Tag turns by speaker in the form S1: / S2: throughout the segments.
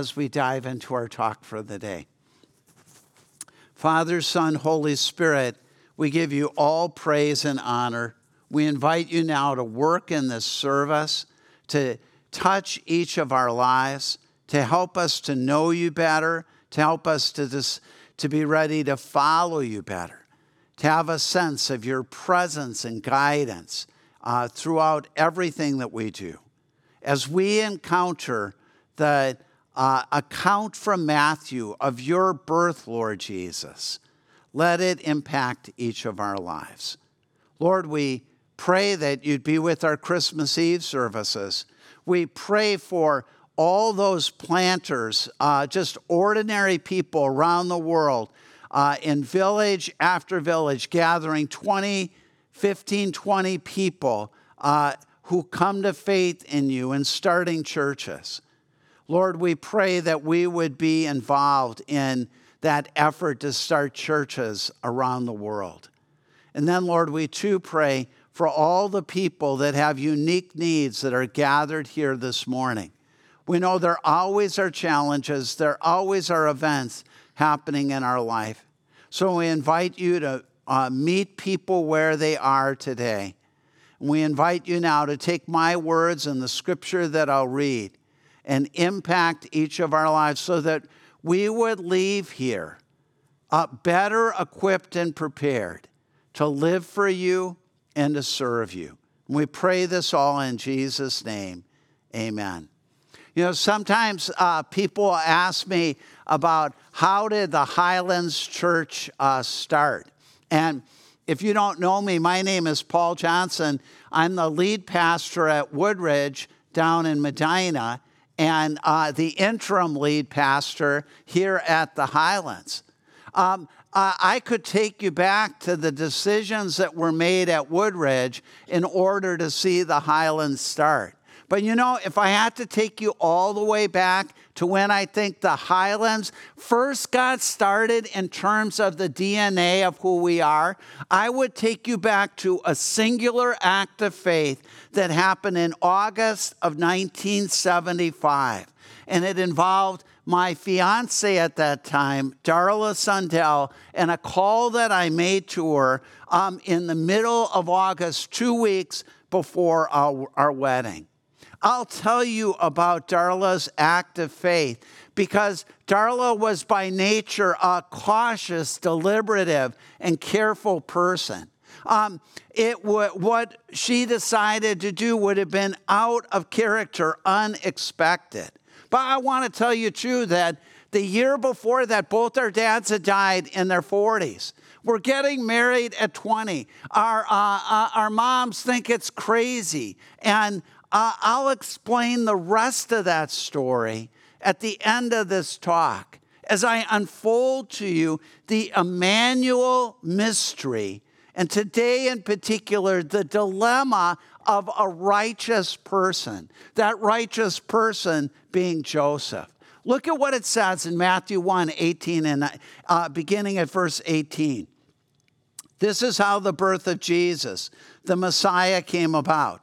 S1: as we dive into our talk for the day. Father, Son, Holy Spirit, we give you all praise and honor. We invite you now to work in this service, to touch each of our lives, to help us to know you better, to help us to, this, to be ready to follow you better, to have a sense of your presence and guidance uh, throughout everything that we do. As we encounter the uh, account from Matthew of your birth, Lord Jesus, let it impact each of our lives. Lord, we pray that you'd be with our Christmas Eve services. We pray for all those planters, uh, just ordinary people around the world, uh, in village after village, gathering 20, 15, 20 people uh, who come to faith in you and starting churches. Lord, we pray that we would be involved in that effort to start churches around the world. And then, Lord, we too pray for all the people that have unique needs that are gathered here this morning. We know there always are challenges, there always are events happening in our life. So we invite you to uh, meet people where they are today. We invite you now to take my words and the scripture that I'll read and impact each of our lives so that we would leave here uh, better equipped and prepared to live for you and to serve you. We pray this all in Jesus' name. Amen. You know, sometimes uh, people ask me about how did the Highlands Church uh, start? And if you don't know me, my name is Paul Johnson. I'm the lead pastor at Woodridge down in Medina and uh, the interim lead pastor here at the Highlands. Um, I could take you back to the decisions that were made at Woodridge in order to see the Highlands start. But you know, if I had to take you all the way back to when I think the Highlands first got started in terms of the DNA of who we are, I would take you back to a singular act of faith that happened in August of 1975. And it involved my fiance at that time, Darla Sundell, and a call that I made to her um, in the middle of August, two weeks before our, our wedding. I'll tell you about Darla's act of faith because Darla was by nature a cautious, deliberative, and careful person. Um, it w- what she decided to do would have been out of character, unexpected. But I want to tell you, too, that the year before that, both our dads had died in their 40s. We're getting married at 20. Our, uh, uh, our moms think it's crazy. And I'll explain the rest of that story at the end of this talk as I unfold to you the Immanuel mystery, and today in particular, the dilemma of a righteous person, that righteous person being Joseph. Look at what it says in Matthew 1 18 and uh, beginning at verse 18. This is how the birth of Jesus, the Messiah, came about.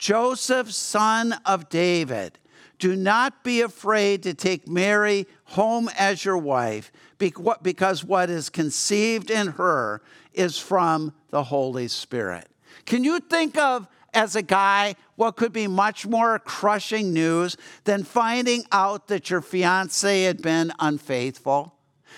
S1: Joseph, son of David, do not be afraid to take Mary home as your wife, because what is conceived in her is from the Holy Spirit. Can you think of, as a guy, what could be much more crushing news than finding out that your fiance had been unfaithful?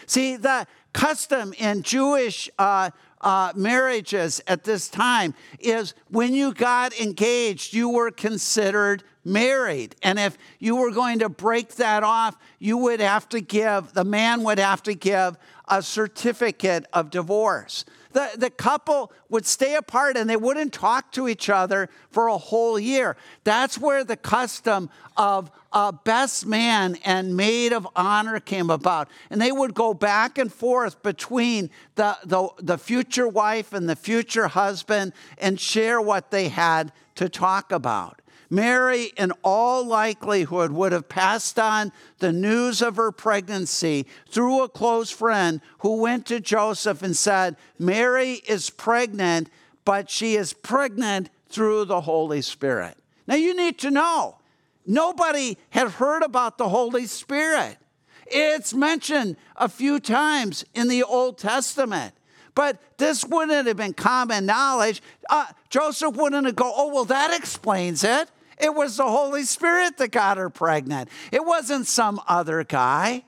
S1: See, the custom in Jewish uh, uh, marriages at this time is when you got engaged, you were considered married. And if you were going to break that off, you would have to give, the man would have to give a certificate of divorce. The, the couple would stay apart and they wouldn't talk to each other for a whole year. That's where the custom of a best man and maid of honor came about. And they would go back and forth between the, the, the future wife and the future husband and share what they had to talk about. Mary, in all likelihood, would have passed on the news of her pregnancy through a close friend who went to Joseph and said, Mary is pregnant, but she is pregnant through the Holy Spirit. Now, you need to know nobody had heard about the Holy Spirit. It's mentioned a few times in the Old Testament. But this wouldn't have been common knowledge. Uh, Joseph wouldn't have go, oh, well, that explains it. It was the Holy Spirit that got her pregnant. It wasn't some other guy.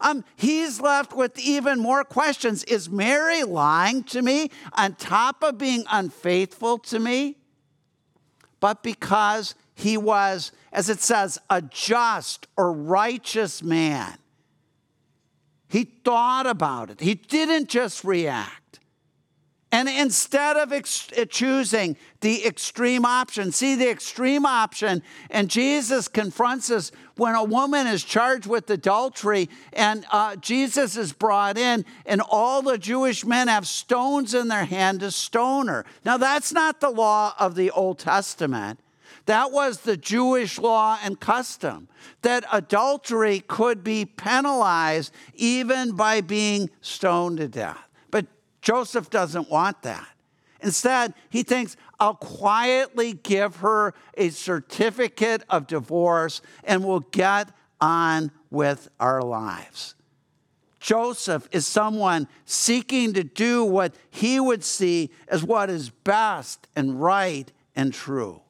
S1: Um, he's left with even more questions. Is Mary lying to me on top of being unfaithful to me? But because he was, as it says, a just or righteous man, he thought about it. He didn't just react. And instead of ex- choosing the extreme option, see the extreme option, and Jesus confronts us when a woman is charged with adultery, and uh, Jesus is brought in, and all the Jewish men have stones in their hand to stone her. Now, that's not the law of the Old Testament. That was the Jewish law and custom, that adultery could be penalized even by being stoned to death. Joseph doesn't want that. Instead, he thinks, I'll quietly give her a certificate of divorce and we'll get on with our lives. Joseph is someone seeking to do what he would see as what is best and right and true.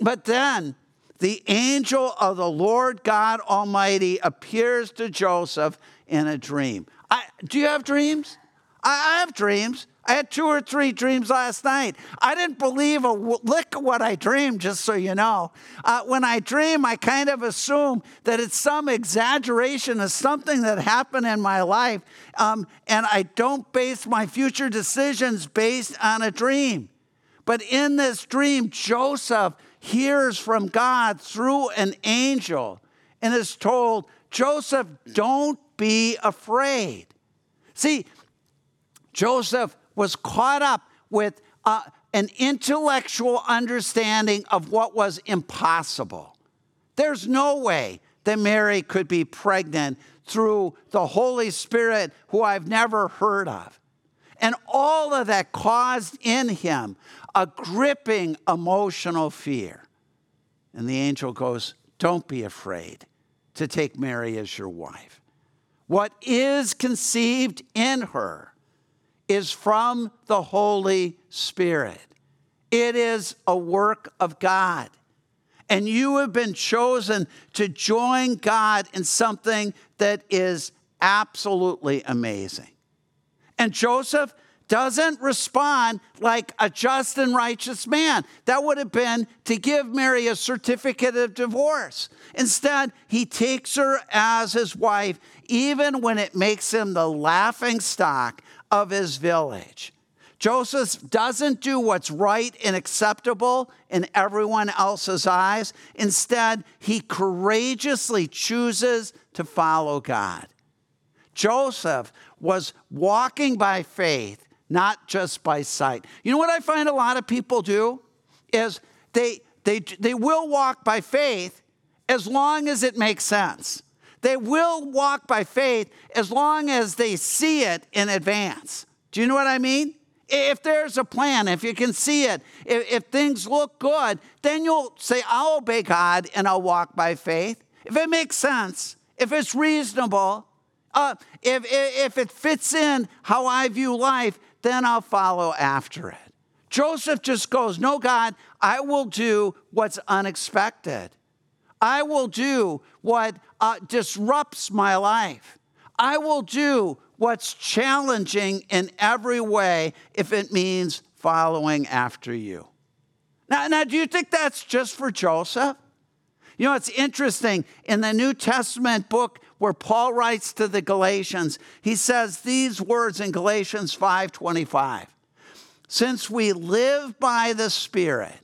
S1: But then the angel of the Lord God Almighty appears to Joseph in a dream. I, do you have dreams? I have dreams. I had two or three dreams last night. I didn't believe a lick of what I dreamed, just so you know. Uh, when I dream, I kind of assume that it's some exaggeration of something that happened in my life, um, and I don't base my future decisions based on a dream. But in this dream, Joseph hears from God through an angel and is told, Joseph, don't be afraid. See, Joseph was caught up with uh, an intellectual understanding of what was impossible. There's no way that Mary could be pregnant through the Holy Spirit, who I've never heard of. And all of that caused in him a gripping emotional fear. And the angel goes, Don't be afraid to take Mary as your wife. What is conceived in her is from the Holy Spirit. It is a work of God. And you have been chosen to join God in something that is absolutely amazing. And Joseph doesn't respond like a just and righteous man. That would have been to give Mary a certificate of divorce. Instead, he takes her as his wife, even when it makes him the laughing stock of his village. Joseph doesn't do what's right and acceptable in everyone else's eyes. Instead, he courageously chooses to follow God. Joseph was walking by faith, not just by sight. You know what I find a lot of people do is they they they will walk by faith as long as it makes sense. They will walk by faith as long as they see it in advance. Do you know what I mean? If there's a plan, if you can see it, if, if things look good, then you'll say, I'll obey God and I'll walk by faith. If it makes sense, if it's reasonable, uh, if, if it fits in how I view life, then I'll follow after it. Joseph just goes, No, God, I will do what's unexpected. I will do what uh, disrupts my life. I will do what's challenging in every way if it means following after you. Now, now, do you think that's just for Joseph? You know, it's interesting. In the New Testament book where Paul writes to the Galatians, he says these words in Galatians 5:25. Since we live by the Spirit.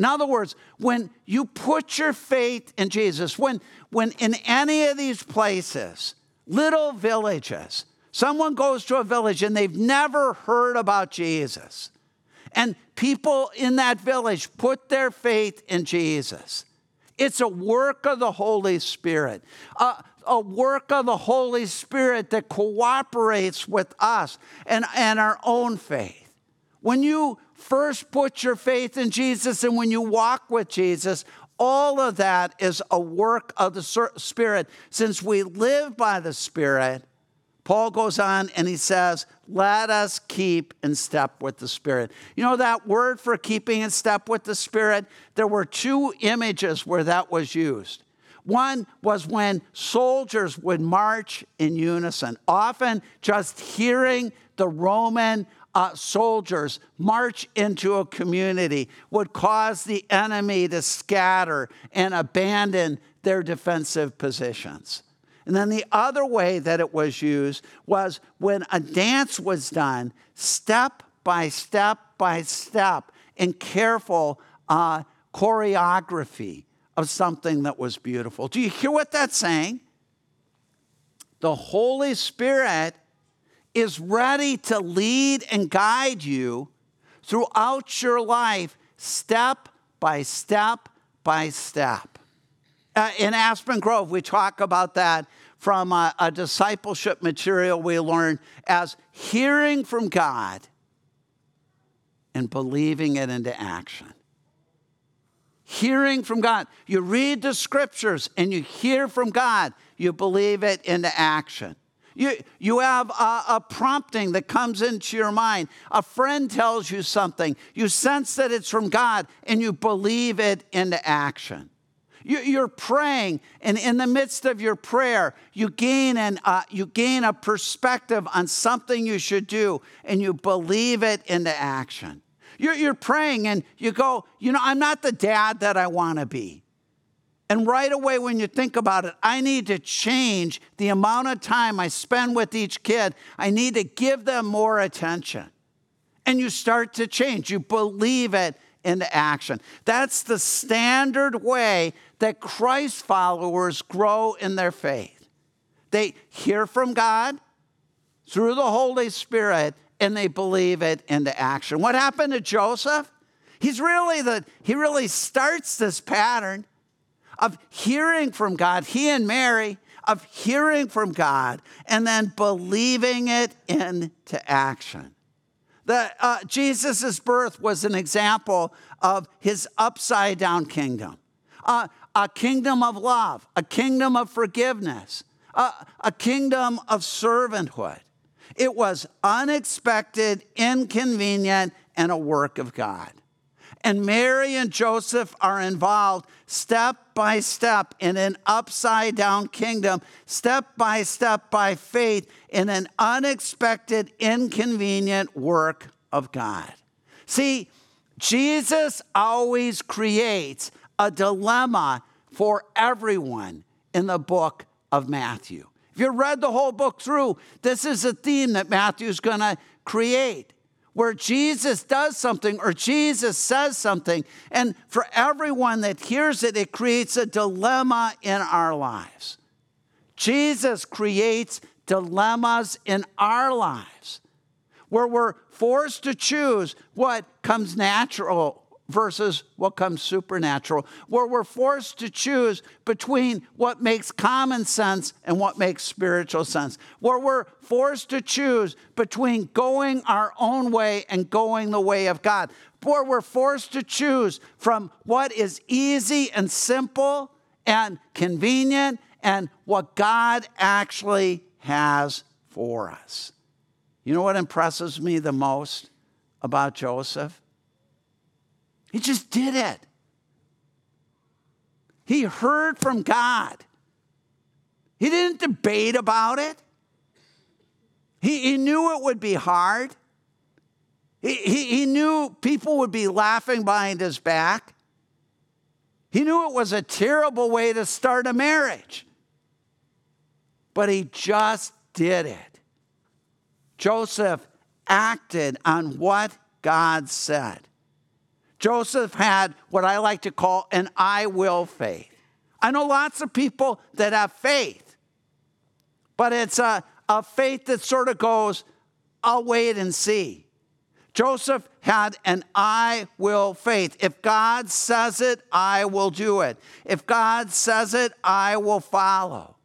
S1: In other words, when you put your faith in Jesus, when, when in any of these places, little villages, someone goes to a village and they've never heard about Jesus, and people in that village put their faith in Jesus. It's a work of the Holy Spirit, a, a work of the Holy Spirit that cooperates with us and, and our own faith. When you first put your faith in Jesus and when you walk with Jesus, all of that is a work of the Spirit. Since we live by the Spirit, Paul goes on and he says, Let us keep in step with the Spirit. You know that word for keeping in step with the Spirit? There were two images where that was used. One was when soldiers would march in unison, often just hearing the Roman uh, soldiers march into a community would cause the enemy to scatter and abandon their defensive positions. And then the other way that it was used was when a dance was done, step by step by step, in careful uh, choreography of something that was beautiful. Do you hear what that's saying? The Holy Spirit is ready to lead and guide you throughout your life, step by step by step. Uh, in Aspen Grove, we talk about that from a, a discipleship material we learn as hearing from God and believing it into action. Hearing from God. You read the scriptures and you hear from God, you believe it into action. You, you have a, a, prompting that comes into your mind. A friend tells you something. You sense that it's from God and you believe it into action. You, are praying, and in the midst of your prayer, you gain, an, uh, you gain a perspective on something you should do and you believe it into action. You're, you're praying and you go, You know, I'm not the dad that I want to be. And right away, when you think about it, I need to change the amount of time I spend with each kid. I need to give them more attention. And you start to change. You believe it into action. That's the standard way that Christ followers grow in their faith. They hear from God through the Holy Spirit and they believe it into action. What happened to Joseph? He's really the he really starts this pattern of hearing from God, he and Mary, of hearing from God and then believing it into action. The, uh, Jesus' birth was an example of his upside down kingdom uh, a kingdom of love, a kingdom of forgiveness, uh, a kingdom of servanthood. It was unexpected, inconvenient, and a work of God. And Mary and Joseph are involved step by step in an upside down kingdom, step by step by faith in an unexpected, inconvenient work of God. See, Jesus always creates a dilemma for everyone in the book of Matthew. If you read the whole book through, this is a theme that Matthew's going to create where Jesus does something or Jesus says something, and for everyone that hears it, it creates a dilemma in our lives. Jesus creates dilemmas in our lives where we're forced to choose what comes natural versus what comes supernatural, where we're forced to choose between what makes common sense and what makes spiritual sense, where we're forced to choose between going our own way and going the way of God, where we're forced to choose from what is easy and simple and convenient and what God actually has for us. You know what impresses me the most about Joseph? He just did it. He heard from God. He didn't debate about it. He, he knew it would be hard. He, he, he knew people would be laughing behind his back. He knew it was a terrible way to start a marriage, but he just did it. Joseph acted on what God said. Joseph had what I like to call an I will faith. I know lots of people that have faith, but it's a, a faith that sort of goes, I'll wait and see. Joseph had an I will faith. If God says it, I will do it. If God says it, I will follow.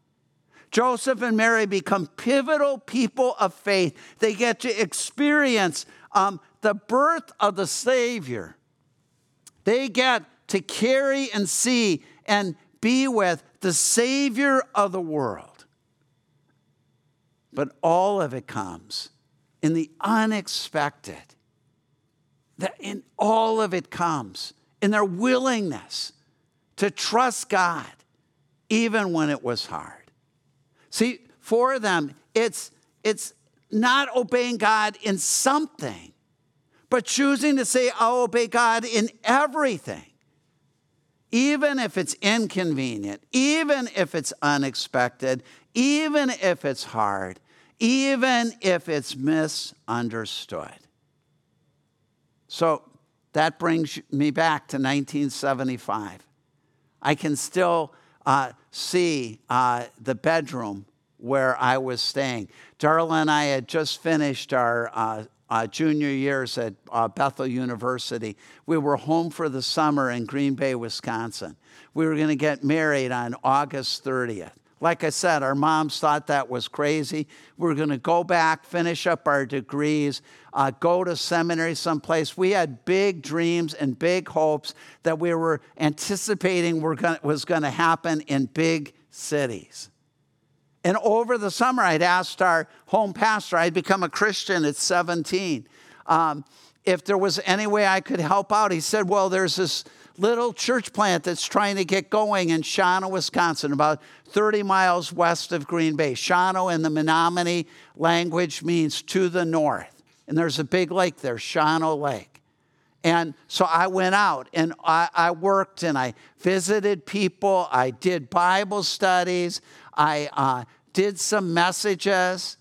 S1: Joseph and Mary become pivotal people of faith. They get to experience um, the birth of the Savior. They get to carry and see and be with the Savior of the world. But all of it comes in the unexpected. That in all of it comes in their willingness to trust God, even when it was hard. See, for them, it's, it's not obeying God in something, but choosing to say, I'll obey God in everything even if it's inconvenient, even if it's unexpected, even if it's hard, even if it's misunderstood. So that brings me back to 1975. I can still uh, see uh, the bedroom where I was staying. Darla and I had just finished our uh, uh, junior years at uh, Bethel University. We were home for the summer in Green Bay, Wisconsin. We were going to get married on August 30th. Like I said, our moms thought that was crazy. We are going to go back, finish up our degrees, uh, go to seminary someplace. We had big dreams and big hopes that we were anticipating were gonna, was going to happen in big cities. And over the summer, I'd asked our home pastor, I'd become a Christian at 17, um, if there was any way I could help out. He said, Well, there's this little church plant that's trying to get going in Shawano, Wisconsin, about 30 miles west of Green Bay. Shawano in the Menominee language means to the north. And there's a big lake there, Shawano Lake. And so I went out and I, I, worked and I visited people. I did Bible studies. I uh, did some messages.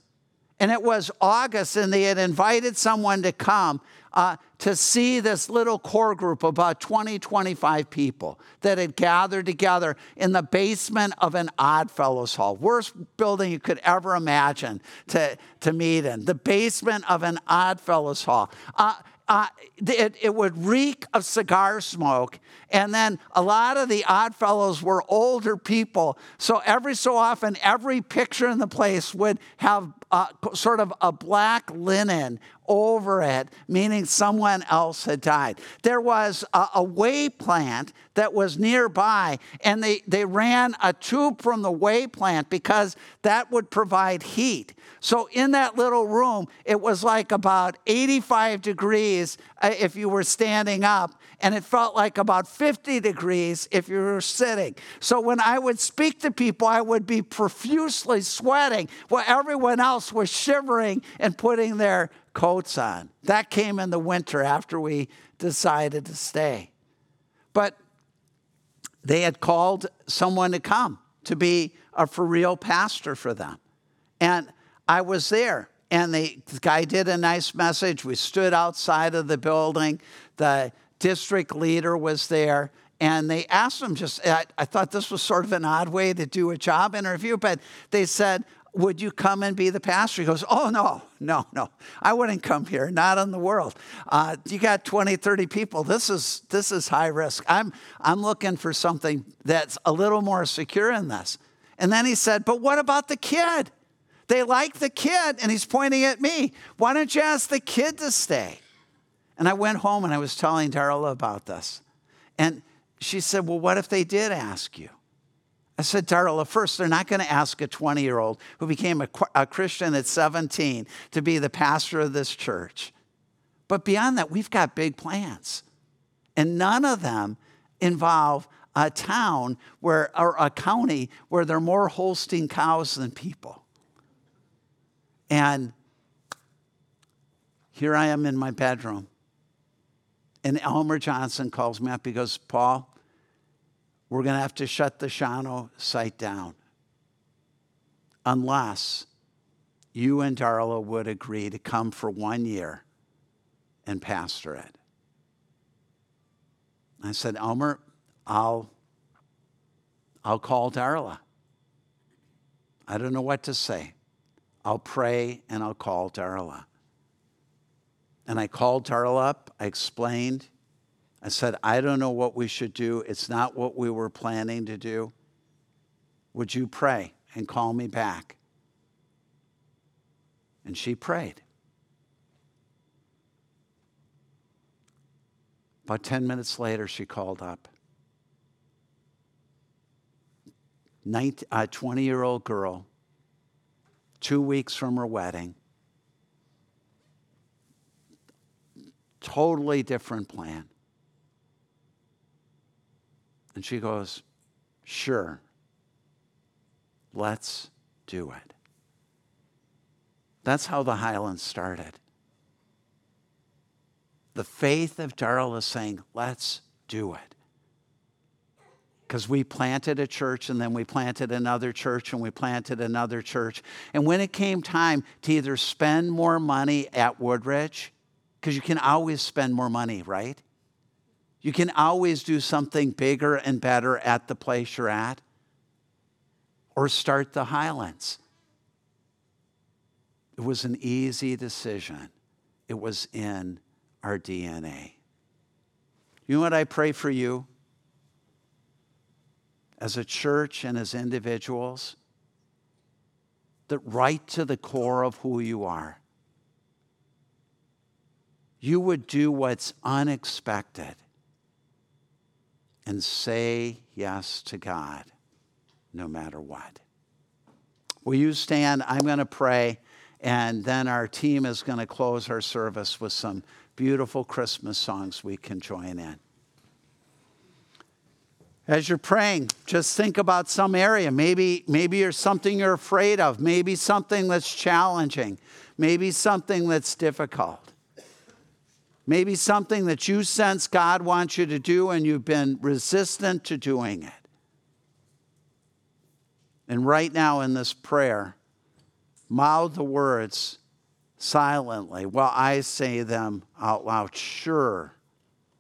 S1: And it was August, and they had invited someone to come uh, to see this little core group, of about 20, 25 people that had gathered together in the basement of an Odd Fellows Hall. Worst building you could ever imagine to, to meet in. The basement of an Odd Fellows Hall. Uh, uh, it, it, would reek of cigar smoke. And then a lot of the odd fellows were older people. So every so often, every picture in the place would have uh, sort of a black linen over it, meaning someone else had died. There was a, a way plant that was nearby, and they, they ran a tube from the whey plant because that would provide heat. So in that little room, it was like about 85 degrees uh, if you were standing up, and it felt like about 50 degrees if you were sitting. So when I would speak to people, I would be profusely sweating while everyone else was shivering and putting their coats on. That came in the winter after we decided to stay. But they had called someone to come to be a for real pastor for them. And I was there. And the, guy did a nice message. We stood outside of the building. The district leader was there. And they asked him just, I, I thought this was sort of an odd way to do a job interview, but they said, would you come and be the pastor? He goes, Oh, no, no, no. I wouldn't come here, not in the world. Uh, you got 20, 30 people. This is, this is high risk. I'm, I'm looking for something that's a little more secure in this. And then he said, But what about the kid? They like the kid. And he's pointing at me. Why don't you ask the kid to stay? And I went home and I was telling Darla about this. And she said, Well, what if they did ask you? I said, Darla, first, they're not going to ask a 20 year old who became a, a, Christian at 17 to be the pastor of this church. But beyond that, we've got big plans. And none of them involve a town where, or a county where there are more Holstein cows than people. And here I am in my bedroom. And Elmer Johnson calls me up. He goes, Paul, we're going to have to shut the Shawano site down unless you and Darla would agree to come for one year and pastor it. I said, Elmer, I'll, I'll call Darla. I don't know what to say. I'll pray and I'll call Darla. And I called Darla up. I explained. I said, I don't know what we should do. It's not what we were planning to do. Would you pray and call me back? And she prayed. About 10 minutes later, she called up. A uh, 20 year old girl, two weeks from her wedding. Totally different plan. And she goes, Sure, let's do it. That's how the Highlands started. The faith of Darla is saying, Let's do it. Because we planted a church and then we planted another church and we planted another church. And when it came time to either spend more money at Woodridge, because you can always spend more money, right? You can always do something bigger and better at the place you're at or start the Highlands. It was an easy decision. It was in our DNA. You know what I pray for you? As a church and as individuals, that right to the core of who you are, you would do what's unexpected and say yes to God no matter what. Will you stand? I'm going to pray, and then our team is going to close our service with some beautiful Christmas songs we can join in. As you're praying, just think about some area. Maybe, maybe there's something you're afraid of, maybe something that's challenging, maybe something that's difficult. Maybe something that you sense God wants you to do and you've been resistant to doing it. And right now in this prayer, mouth the words silently while I say them out loud. Sure,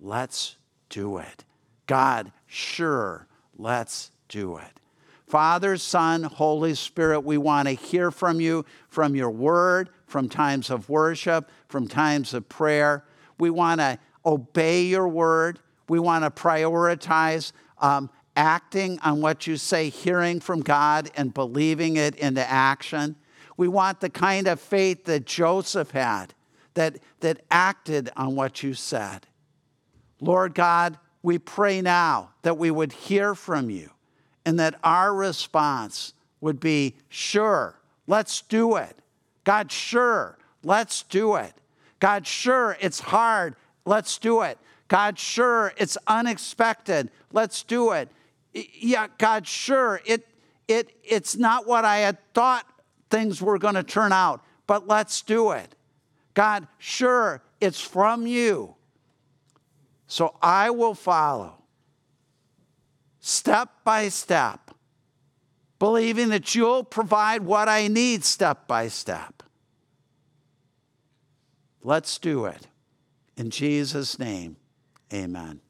S1: let's do it. God, sure, let's do it. Father, Son, Holy Spirit, we want to hear from you, from your word, from times of worship, from times of prayer. We want to obey your word. We want to prioritize um, acting on what you say, hearing from God, and believing it into action. We want the kind of faith that Joseph had, that, that acted on what you said. Lord God, we pray now that we would hear from you and that our response would be, sure, let's do it. God, sure, let's do it. God, sure, it's hard. Let's do it. God, sure, it's unexpected. Let's do it. Yeah, God, sure, it, it, it's not what I had thought things were going to turn out, but let's do it. God, sure, it's from you. So I will follow step by step, believing that you'll provide what I need step by step. Let's do it. In Jesus' name, amen.